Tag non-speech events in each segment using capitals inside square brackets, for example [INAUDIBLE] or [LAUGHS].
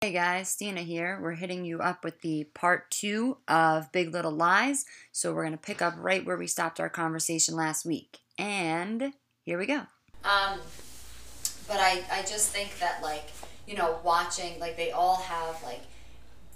Hey guys, Stina here. We're hitting you up with the part two of Big Little Lies. So we're going to pick up right where we stopped our conversation last week. And here we go. Um, but I, I just think that like, you know, watching, like they all have like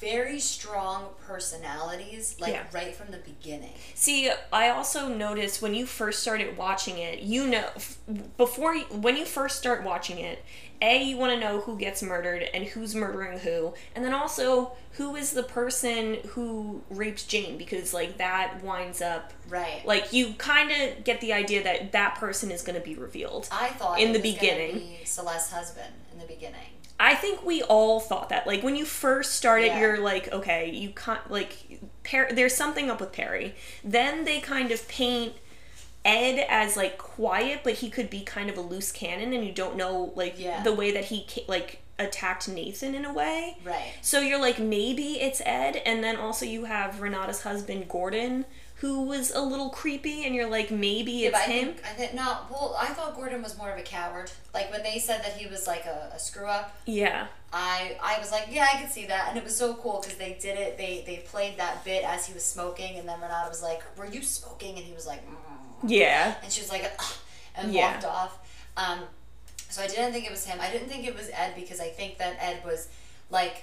very strong personalities, like Yeah. right from the beginning. See, I also noticed when you first started watching it, you know, f- before you, when you first start watching it, a you want to know who gets murdered and who's murdering who, and then also who is the person who rapes Jane because like that winds up Right. like you kind of get the idea that that person is going to be revealed. I thought in it the beginning. be Celeste's husband in the beginning. I think we all thought that. Like when you first started, Yeah. you're like, okay, you can't like per- there's something up with Perry. Then they kind of paint Ed as like quiet, but he could be kind of a loose cannon, and you don't know like Yeah. the way that he ca- like attacked Nathan in a way. Right. So you're like maybe it's Ed, and then also you have Renata's husband Gordon, who was a little creepy, and you're like maybe it's I him. think I think no. Well, I thought Gordon was more of a coward. Like when they said that he was like a, a screw up, yeah. I I was like, yeah, I could see that, and it was so cool because they did it. They they played that bit as he was smoking, and then Renata was like, "Were you smoking?" And he was like, mm. Yeah. and she was like, "Ugh," and Yeah. walked off. Um, so I didn't think it was him. I didn't think it was Ed because I think that Ed was like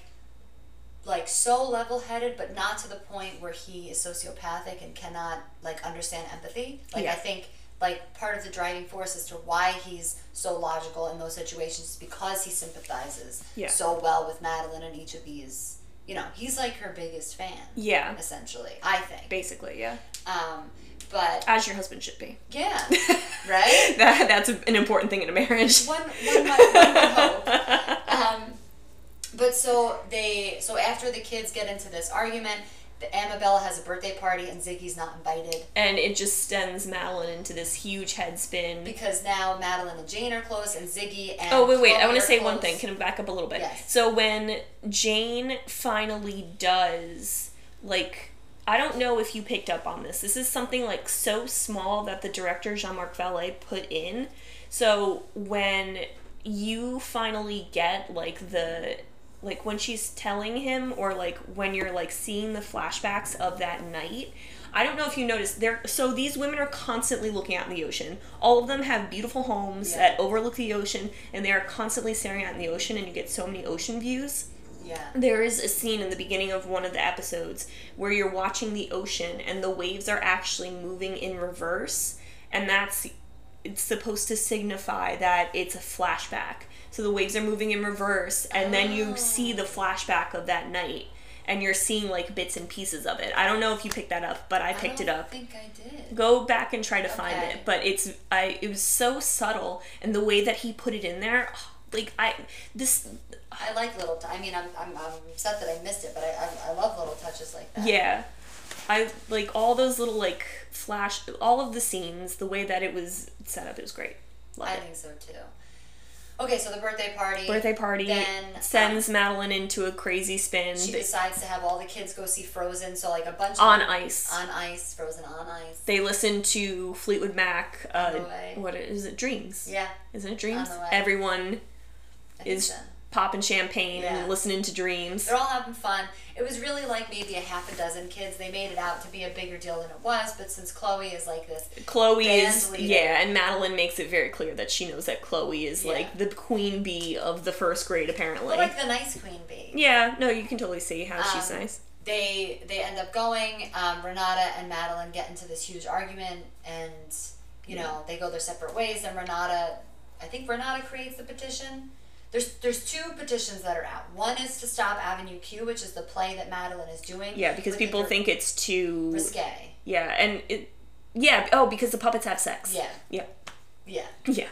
like so level-headed but not to the point where he is sociopathic and cannot like understand empathy like Yeah. i think like part of the driving force as to why he's so logical in those situations is because he sympathizes Yeah. so well with madeline in each of these you know he's like her biggest fan Yeah. essentially i think Basically, yeah. um but As your husband should be. yeah [LAUGHS] right that that's an important thing in a marriage. one one might, one would hope. [LAUGHS] Um, but so they so after the kids get into this argument, the Amabella has a birthday party and Ziggy's not invited And it just sends Madeline into this huge head spin. because now Madeline and Jane are close and Ziggy and Oh wait, wait! I wanna say one thing. Can I back up a little bit? Yes. So when Jane finally does, like, I don't know if you picked up on this. This is something like so small that the director Jean Marc Vallée put in. So when you finally get like the like when she's telling him or like when you're like seeing the flashbacks of that night i don't know if you noticed they're so these women are constantly looking out in the ocean all of them have beautiful homes Yeah. that overlook the ocean and they are constantly staring out in the ocean and you get so many ocean views Yeah. there is a scene in the beginning of one of the episodes where you're watching the ocean and the waves are actually moving in reverse and that's it's supposed to signify that it's a flashback so the waves are moving in reverse and then you oh. see the flashback of that night and you're seeing like bits and pieces of it i don't know if you picked that up but i picked I it up think I did. go back and try to find it but it's i it was so subtle and the way that he put it in there [SIGHS] like i this I like little. T- I mean, I'm, I'm, I'm upset that I missed it, but I, I, I love little touches like that. Yeah. I like all those little like flash all of the scenes, the way that it was set up, it was great. Love I it. think so too. Okay, so the birthday party. Birthday party Then sends um, Madeline into a crazy spin she decides to have all the kids go see Frozen. So like a bunch on of ice. on ice, Frozen on ice. they listen to Fleetwood Mac. Uh, what is it? Dreams. Yeah, Isn't it Dreams? On the way. Everyone is so. Popping champagne Yeah. and listening to Dreams. They're all having fun. It was really like maybe a half a dozen kids. They made it out to be a bigger deal than it was, but since Chloe is like this, Chloe is leader. yeah, and Madeline makes it very clear that she knows that Chloe is Yeah. like the queen bee of the first grade apparently. but like the nice queen bee. yeah, no, you can totally see how she's Um, nice. They they end up going. Um, Renata and Madeline get into this huge argument, and you know they go their separate ways. And Renata, I think Renata creates the petition. There's there's two petitions that are out. One is to stop Avenue Q, which is the play that Madeline is doing. Yeah, because people think it's too risque. Yeah, and it yeah, oh, because the puppets have sex. Yeah, Yeah. yeah. Yeah.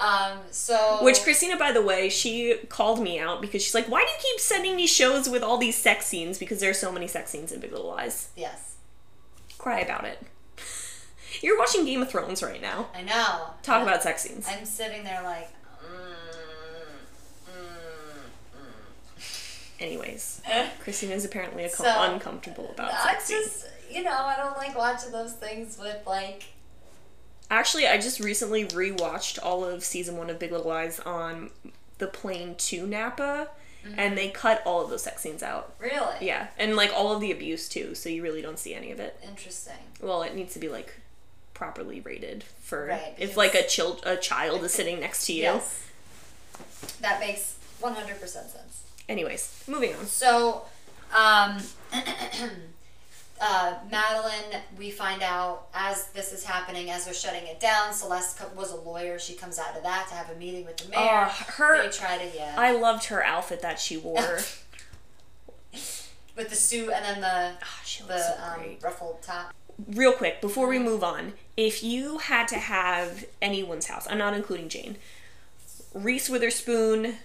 Um, so Which Christina, by the way, she called me out because she's like, "Why do you keep sending me shows with all these sex scenes? Because there's so many sex scenes in Big Little Lies. yes, Cry about it. [LAUGHS] You're watching Game of Thrones right now. I know. Talk Uh, about sex scenes. I'm sitting there like. Mm, mm, mm. Anyways, [LAUGHS] Christina's apparently a So, uncomfortable about I sex just, you know, I don't like watching those things with like. Actually, I just recently rewatched all of season one of Big Little Lies on the plane to Napa, and mm-hmm. they cut all of those sex scenes out. Really? Yeah, and like all of the abuse too, so you really don't see any of it. Interesting. Well, it needs to be like properly rated for Right, if like a child a child is sitting next to you. Yes. That makes 100% sense. Anyways, moving on. So, um, [CLEARS THROAT] uh, Madeline, we find out as this is happening, as they're shutting it down, Celeste co- was a lawyer. She comes out of that to have a meeting with the mayor. Oh, her- They try to, yeah. I loved her outfit that she wore. [LAUGHS] [LAUGHS] with the suit and then the, Ah, she the so um, ruffled top. Real quick, before we move on, if you had to have anyone's house, I'm not including Jane, Reese Witherspoon,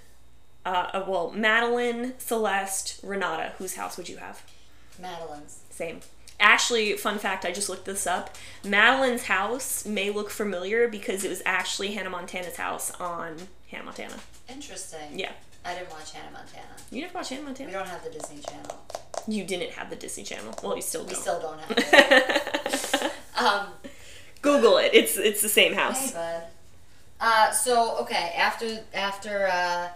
uh, uh, well, Madeline, Celeste, Renata, whose house would you have? Madeline's. Same. Actually, fun fact, I just looked this up. Madeline's house may look familiar because it was actually Hannah Montana's house on Hannah Montana. Interesting. Yeah. I didn't watch Hannah Montana. You never watched Hannah Montana? We don't have the Disney Channel. You didn't have the Disney Channel. Well, you still don't. still don't have it. [LAUGHS] um, Google it. It's it's the same Hey, house. bud. Uh, so okay, after after uh,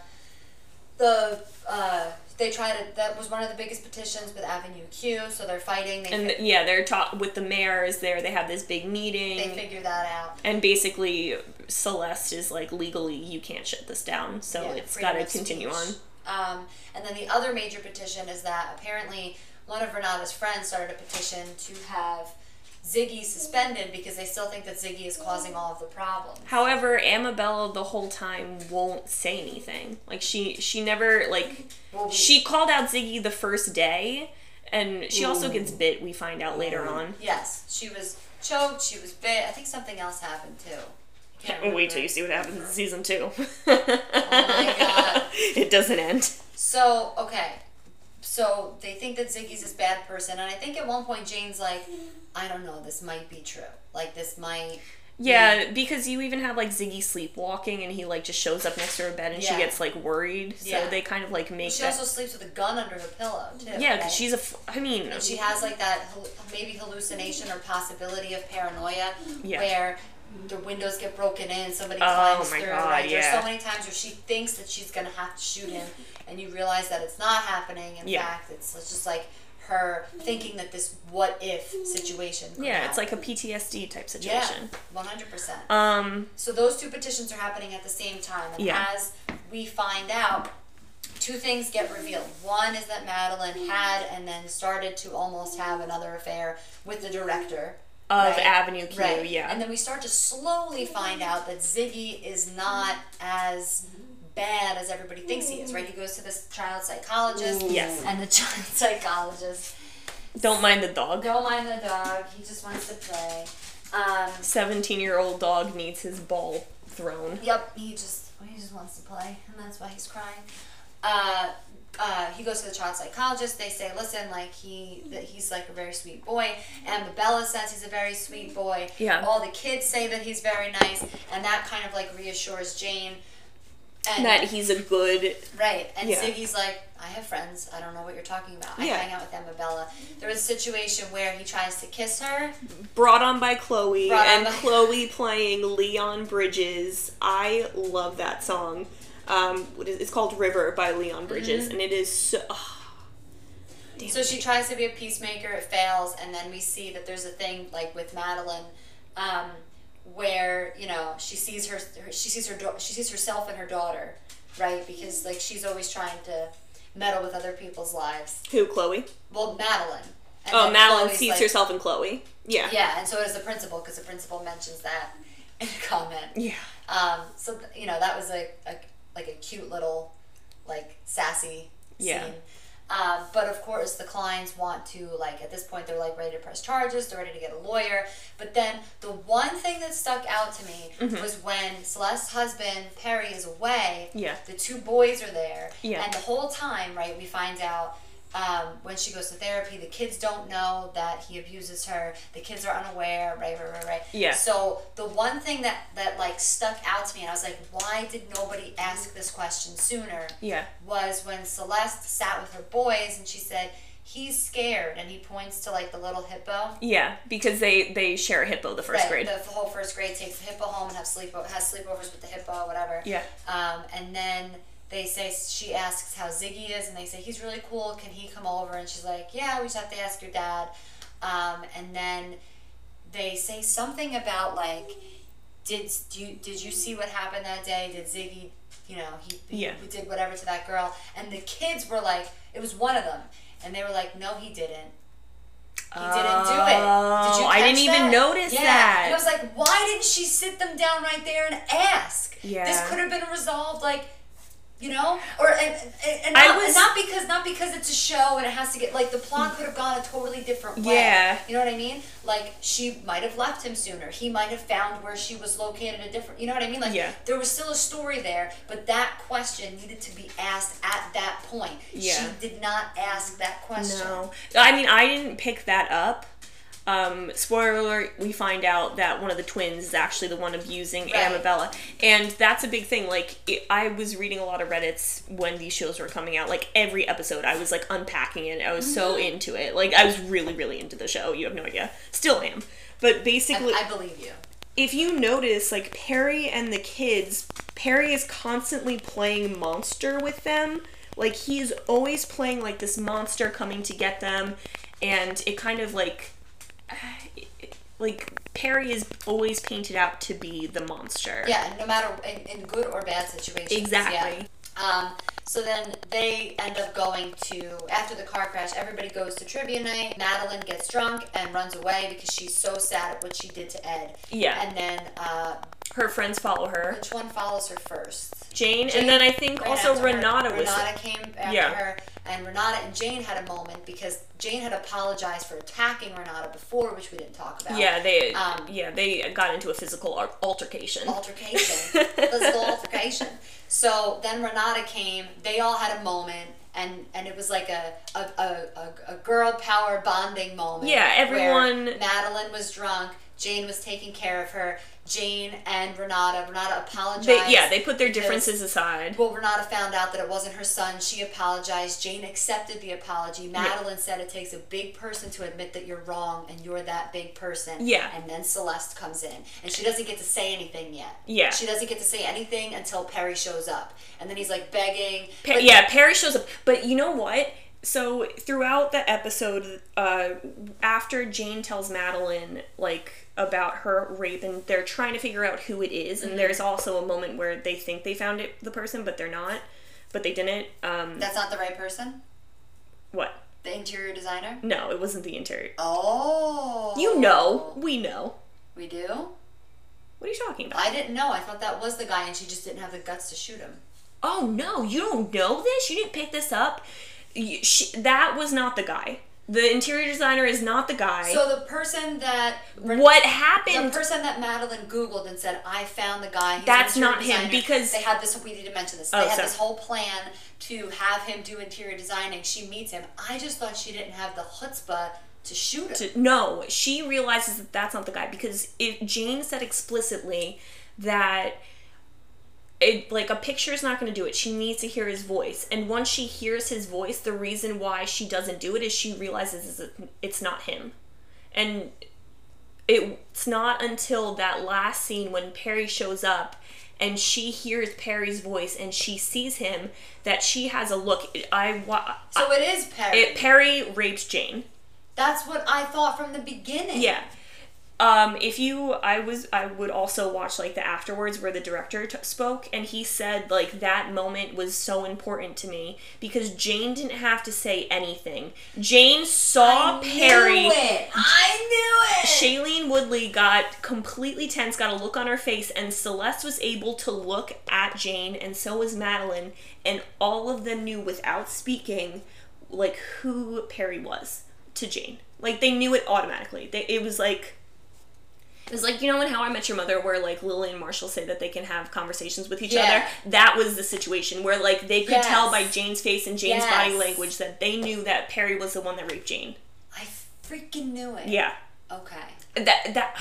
the uh, they tried to that was one of the biggest petitions with Avenue Q. So they're fighting. They And fi- yeah, they're talk with the mayor is there. They have this big meeting. they figure that out. and basically Celeste is like legally you can't shut this down, so Yeah, it's got to continue on. Um, and then the other major petition is that apparently one of Renata's friends started a petition to have Ziggy suspended because they still think that Ziggy is causing all of the problems. However, Amabella the whole time won't say anything. Like she she never like Well, we- she called out Ziggy the first day and she also gets bit, we find out later on. Yes, she was choked. She was bit. I think something else happened too. Can't [LAUGHS] Wait till you see what happens in season two. Oh my God. [LAUGHS] It doesn't end. So okay, so they think that Ziggy's this bad person, and I think at one point Jane's like, I don't know, this might be true. Like this might. Yeah, because you even have like Ziggy sleepwalking and he like just shows up next to her bed and she gets like worried. So Yeah. they kind of like make She that. also sleeps with a gun under her pillow too. yeah, because right? she's a. I mean, And she has like that maybe hallucination or possibility of paranoia Yeah. where the windows get broken in, somebody Oh climbs my through, God, right? yeah. There's so many times where she thinks that she's gonna have to shoot him and you realize that it's not happening. In Yeah. fact it's, it's just like her thinking that this what if situation yeah, it's like a PTSD type Yeah, situation. one hundred percent. Um, So those two petitions are happening at the same time, and Yeah. as we find out, two things get revealed. One is that Madeline had and then started to almost have another affair with the director of right? Avenue Q, right? yeah. And then we start to slowly find out that Ziggy is not as bad as everybody thinks he is. Right? He goes to this child psychologist. Yes. And the child [LAUGHS] psychologist Don't mind the dog. don't mind the dog. He just wants to play. Um, 17 year old dog needs his ball thrown. Yep, he just he just wants to play, and that's why he's crying. Uh, uh, he goes to the child psychologist. They say, listen, like he that he's like a very sweet boy. Amabella says he's a very sweet boy. Yeah. All the kids say that he's very nice, and that kind of like reassures Jane. And That he's a good. Right, and Yeah. Ziggy's like, I have friends. I don't know what you're talking about. I Yeah. hang out with Amabella. There was a situation where he tries to kiss her. Brought on by Chloe, on and by- Chloe playing Leon Bridges. I love that song. Um, what is- it's called River by Leon Bridges, Mm-hmm. and it is so. damn. So she tries to be a peacemaker, it fails, and then we see that there's a thing like with Madeline, um, where you know she sees her, her she sees her she sees herself and her daughter, right? Because like she's always trying to meddle with other people's lives. Who, Chloe? Well, Madeline. And Oh, Madeline Chloe's sees like- herself in Chloe. Yeah. Yeah, and so does the principal because the principal mentions that in a comment. Yeah. Um, so you know that was a, a like a cute little like sassy Yeah. scene. Um, but of course, the clients want to like at this point they're like ready to press charges. They're ready to get a lawyer. But then the one thing that stuck out to me Mm-hmm. was when Celeste's husband Perry is away. Yeah. The two boys are there. Yeah. And the whole time, right, we find out. Um, when she goes to therapy, the kids don't know that he abuses her. The kids are unaware, right, right, right, right. Yeah. So the one thing that that like stuck out to me, and I was like, why did nobody ask this question sooner? Yeah. Was when Celeste sat with her boys and she said, "He's scared," and he points to like the little hippo. Yeah, because they they share a hippo the first Right, grade. The whole first grade takes the hippo home and have sleep has sleepovers with the hippo, whatever. Yeah. Um, and then they say she asks how Ziggy is, and they say he's really cool. Can he come over? And she's like, yeah, we just have to ask your dad. Um, and then they say something about like, did do you, did you see what happened that day? Did Ziggy, you know, he, he Yeah. did whatever to that girl? And the kids were like, it was one of them, and they were like, no, he didn't. He didn't do it. Did you Oh, I didn't catch even notice yeah. that. And I was like, why didn't she sit them down right there and ask? Yeah. This could have been resolved like, you know, or and, and, not, was- and not because not because it's a show and it has to get like the plot could have gone a totally different way. Yeah. You know what I mean? Like she might have left him sooner. He might have found where she was located a different. You know what I mean? Like Yeah. there was still a story there, but that question needed to be asked at that point. Yeah. She did not ask that question. No, I mean I didn't pick that up. Um, spoiler alert: We find out that one of the twins is actually the one abusing Right. Amabella, and that's a big thing. Like it, I was reading a lot of Reddit's when these shows were coming out. Like every episode, I was like unpacking it. I was so Mm-hmm. into it. Like I was really, really into the show. You have no idea. Still am. But basically, I, I believe you. if you notice, like Perry and the kids, Perry is constantly playing monster with them. Like he's always playing like this monster coming to get them, and it kind of like, [SIGHS] like Perry is always painted out to be the monster. Yeah, no matter in, in good or bad situations. Exactly. Yeah. Um, so then they end up going to after the car crash. Everybody goes to trivia night. Madeline gets drunk and runs away because she's so sad at what she did to Ed. Yeah. And then uh, Her friends follow her, which one follows her first? Jane, Jane and then I think ran also after her. Renata was. Renata came after Yeah. her, and Renata and Jane had a moment because Jane had apologized for attacking Renata before, which we didn't talk about. Yeah, they Um, yeah they got into a physical altercation. altercation, [LAUGHS] physical altercation. So then Renata came. They all had a moment, and and it was like a a, a, a, girl power bonding moment. Yeah, everyone- Madeline was drunk. Jane was taking care of her. Jane and Renata. Renata apologized. They, yeah, they put their because- differences aside. well, Renata found out that it wasn't her son. She apologized. Jane accepted the apology. Madeline said it takes a big person to admit that you're wrong and you're that big person. Yeah. And then Celeste comes in. And she doesn't get to say anything yet. Yeah. She doesn't get to say anything until Perry shows up. And then he's like begging. But- yeah, Perry shows up. But you know what? So throughout the episode, uh, after Jane tells Madeline like about her rape, and they're trying to figure out who it is, and there's also a moment where they think they found it the person, but they're not, but they didn't. Um, That's not the right person? what? The interior designer? No, it wasn't the interior. Oh. You know, we know. We do? What are you talking about? I didn't know. I thought that was the guy and she just didn't have the guts to shoot him. oh no, you don't know this? You didn't pick this up? She, that was not the guy. The interior designer is not the guy. So the person that what happened? The person that Madeline Googled and said, I found the guy. That's not him, because- they had this. We need to mention this. Oh, they had sorry. this whole plan to have him do interior designing. She meets him. I just thought she didn't have the chutzpah to shoot him. to, no, she realizes that that's not the guy because if Jane said explicitly that it like a picture is not going to do it. She needs to hear his voice, and once she hears his voice, the reason why she doesn't do it is she realizes it's not him, and it's not until that last scene when Perry shows up and she hears Perry's voice and she sees him that she has a look. I wa- so it is Perry. it, Perry raped Jane. That's what I thought from the beginning. Yeah. Um, if you, I was, I would also watch like the afterwards where the director t- spoke, and he said like that moment was so important to me because Jane didn't have to say anything. Jane saw I Perry. Knew it. I knew it. Shailene Woodley got completely tense, got a look on her face, and Celeste was able to look at Jane, and so was Madeline, and all of them knew without speaking, like who Perry was to Jane. Like they knew it automatically. They, it was like. It was like you know in How I Met Your Mother, where like Lily and Marshall say that they can have conversations with each Yeah. other. That was the situation where like they could Yes. tell by Jane's face and Jane's body language that they knew that Perry was the one that raped Jane. I freaking knew it. Yeah, Okay. that that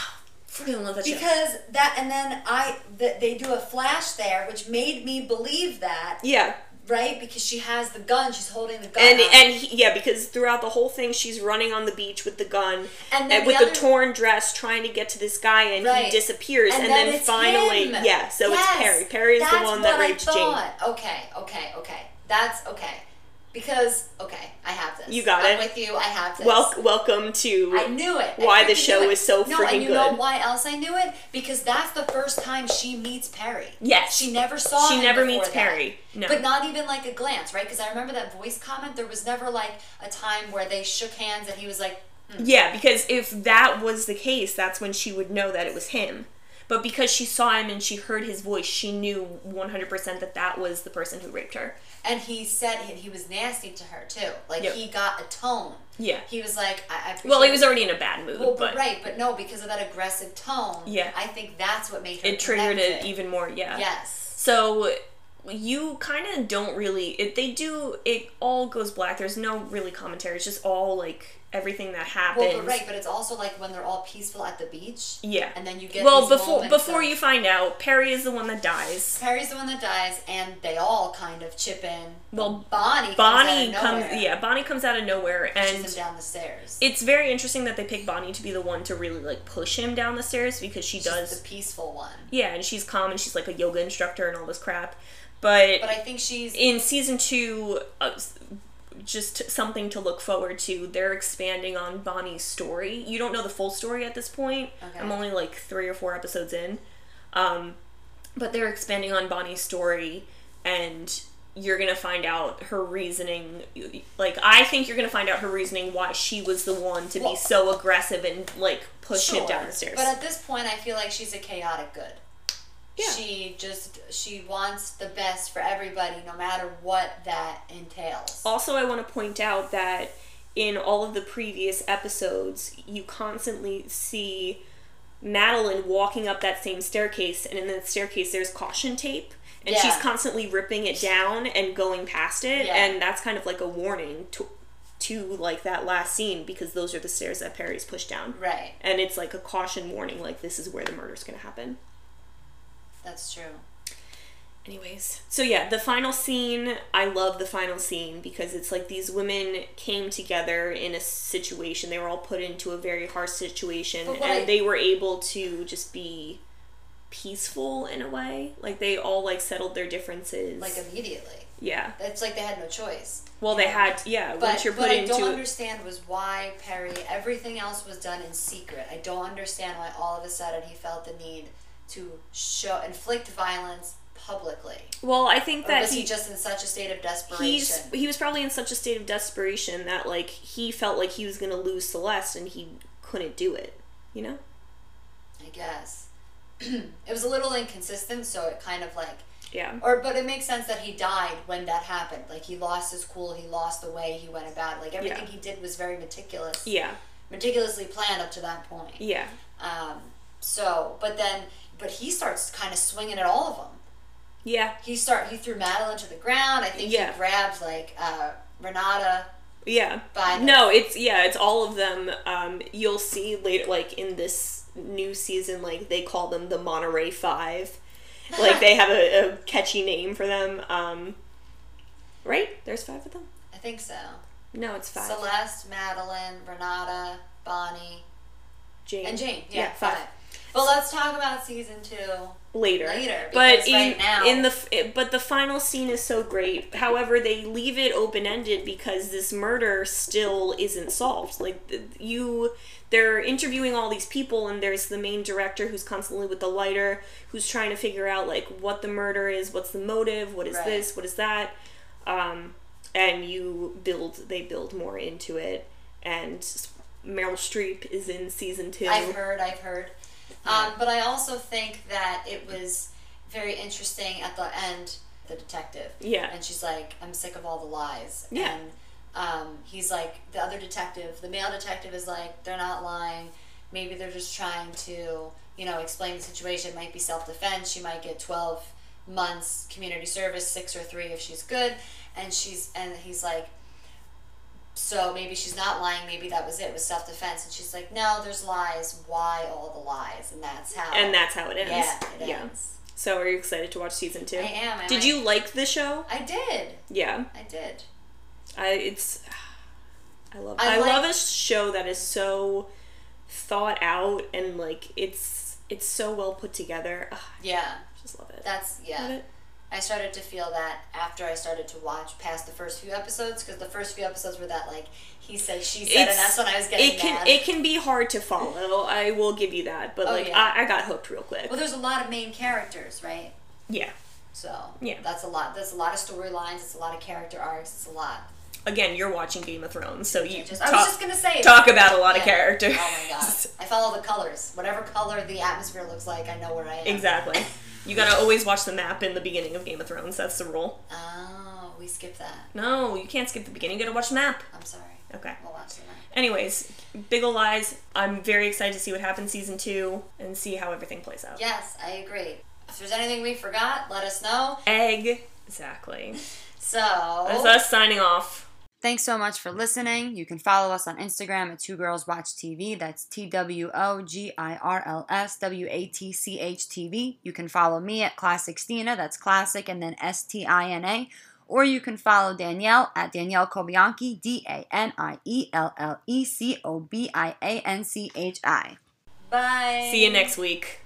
freaking love that show. Because that, and then I, th- they do a flash there, which made me believe that Yeah. Right? Because she has the gun. She's holding the gun. and and he, yeah, because throughout the whole thing, she's running on the beach with the gun And and, then with the the, torn dress, trying to get to this guy, and Right. he disappears, And and, then then, finally, him. yeah, so Yes. it's Perry. Perry is the one that rapes Jane. Okay, okay, okay. That's okay. Because okay, I have this. You got it. I'm it. with you. I have this. Wel- welcome to I knew it. Why the show is so no, freaking and you know why else I knew it? Because that's the first time she meets Perry. Yes. She never saw. She never meets that. Perry. No. But not even like a glance, right? Because I remember that voice comment. There was never like a time where they shook hands and he was like, hmm. Yeah, because if that was the case, that's when she would know that it was him. But because she saw him and she heard his voice, she knew 100% that that was the person who raped her. And he said he, he was nasty to her too. Like Yep. he got a tone. Yeah. He was like, I. I Well, he was already in a bad mood, Well, but right, but no, because of that aggressive tone. Yeah. I think that's what made her. it triggered it even more, yeah. Yes. So you kind of don't really it, they do it all goes black. There's no really commentary. It's just all like everything that happens. Well, but right, but it's also like when they're all peaceful at the beach. Yeah. And then you get well, before before of- you find out, Perry is the one that dies. Perry's the one that dies, and they all kind of chip in. Well, Bonnie. Bonnie comes, out of comes yeah, Bonnie comes out of nowhere and Pushes him down the stairs. it's very interesting that they pick Bonnie to be the one to really like push him down the stairs because she She's does the peaceful one. yeah, and she's calm and she's like a yoga instructor and all this crap. But, But I think she's in season two, uh, just something to look forward to. They're expanding on Bonnie's story. You don't know the full story at this point. Okay. I'm only like three or four episodes in, um, but they're expanding on Bonnie's story, and you're gonna find out her reasoning. Like I think you're gonna find out her reasoning why she was the one to Well- be so aggressive and like push him down the stairs. But at this point, I feel like she's a chaotic good. Yeah. She just she wants the best for everybody, no matter what that entails. Also, I want to point out that in all of the previous episodes, you constantly see Madeline walking up that same staircase, and in that staircase, there's caution tape, and she's constantly ripping it down and going past it, Yeah. and that's kind of like a warning to to like that last scene because those are the stairs that Perry's pushed down. Right. And it's like a caution warning, like this is where the murder's gonna happen. That's true. Anyways, so yeah, the final scene, I love the final scene because it's like these women came together in a situation. They were all put into a very harsh situation and I- they were able to just be peaceful in a way. Like they all like settled their differences. Like immediately. yeah. It's like they had no choice. Well, they had yeah, But once you're what put I don't understand was why Perry. Everything else was done in secret. I don't understand why all of a sudden he felt the need to show inflict violence publicly. Well, I think Or that was he, he just in such a state of desperation? he was probably in such a state of desperation that like he felt like he was going to lose Celeste and he couldn't do it, you know? I guess. [CLEARS THROAT] it was a little inconsistent, so it kind of like Yeah. or but it makes sense that he died when that happened. Like he lost his cool, he lost the way he went about it. Like everything Yeah. he did was very meticulous. Yeah. Meticulously planned up to that point. Yeah. Um so, but then but he starts kind of swinging at all of them. Yeah. He start he threw Madeline to the ground. I think Yeah. he grabbed like uh, Renata. Yeah. By the- no, it's yeah, it's all of them. Um, you'll see later, like in this new season, like they call them the Monterey Five. Like they have a, a catchy name for them. Um, right? There's five of them. I think so. No, it's five. Celeste, Madeline, Renata, Bonnie, Jane and Jane. Yeah, Yeah, five. five. But let's talk about season two. later. Later, but in right now- in the f- but the final scene is so great. However, they leave it open ended because this murder still isn't solved. Like you, they're interviewing all these people, and there's the main director who's constantly with the lighter, who's trying to figure out like what the murder is, what's the motive, what is Right. this, what is that, um, and you build they build more into it, and Meryl Streep is in season two. I've heard, I've heard. Um, but I also think that it was very interesting at the end, the detective. Yeah. And she's like, I'm sick of all the lies. Yeah. And um, he's like, the other detective, the male detective is like, they're not lying. Maybe they're just trying to, you know, explain the situation. It might be self defense. She might get 12 months community service, six or three if she's good. And she's, and he's like, so maybe she's not lying. Maybe that was it. It was self defense. And she's like, no, there's lies. Why all the lies? And that's how. and that's how it ends. yeah, it yeah. ends. So are you excited to watch season two? I am. I Did might- you like the show? I did. Yeah. I did. I it's [SIGHS] I love I I, like- love a show that is so thought out and like it's it's so well put together. [SIGHS] Ugh, Yeah. Just love it. That's Love yeah. I started to feel that after I started to watch past the first few episodes because the first few episodes were that like he said she said and that's when I was getting it can mad. it can be hard to follow. I will give you that, but Oh, like yeah. I, I got hooked real quick. well, there's a lot of main characters, right? yeah. So Yeah. that's a lot. That's a lot of storylines. It's a lot of character arcs. It's a lot. Again, you're watching Game of Thrones, so you Just, talk, I was just gonna say talk about a lot of characters. Oh my god! I follow the colors. Whatever color the atmosphere looks like, I know where I am. exactly. [LAUGHS] You gotta always watch the map in the beginning of Game of Thrones. That's the rule. Oh, we skip that. No, you can't skip the beginning. You gotta watch the map. I'm sorry. Okay. We'll watch the map. Anyways, Big Ol' Lies. I'm very excited to see what happens season two and see how everything plays out. Yes, I agree. If there's anything we forgot, let us know. Egg. Exactly. [LAUGHS] So That's us signing off. Thanks so much for listening. You can follow us on Instagram at Two Girls Watch TV. That's T W O G I R L S W A T C H TV. You can follow me at Classic Stina. That's classic and then S T I N A. Or you can follow Danielle at Danielle Cobianchi, D A N I E L L E C O B I A N C H I. bye. See you next week.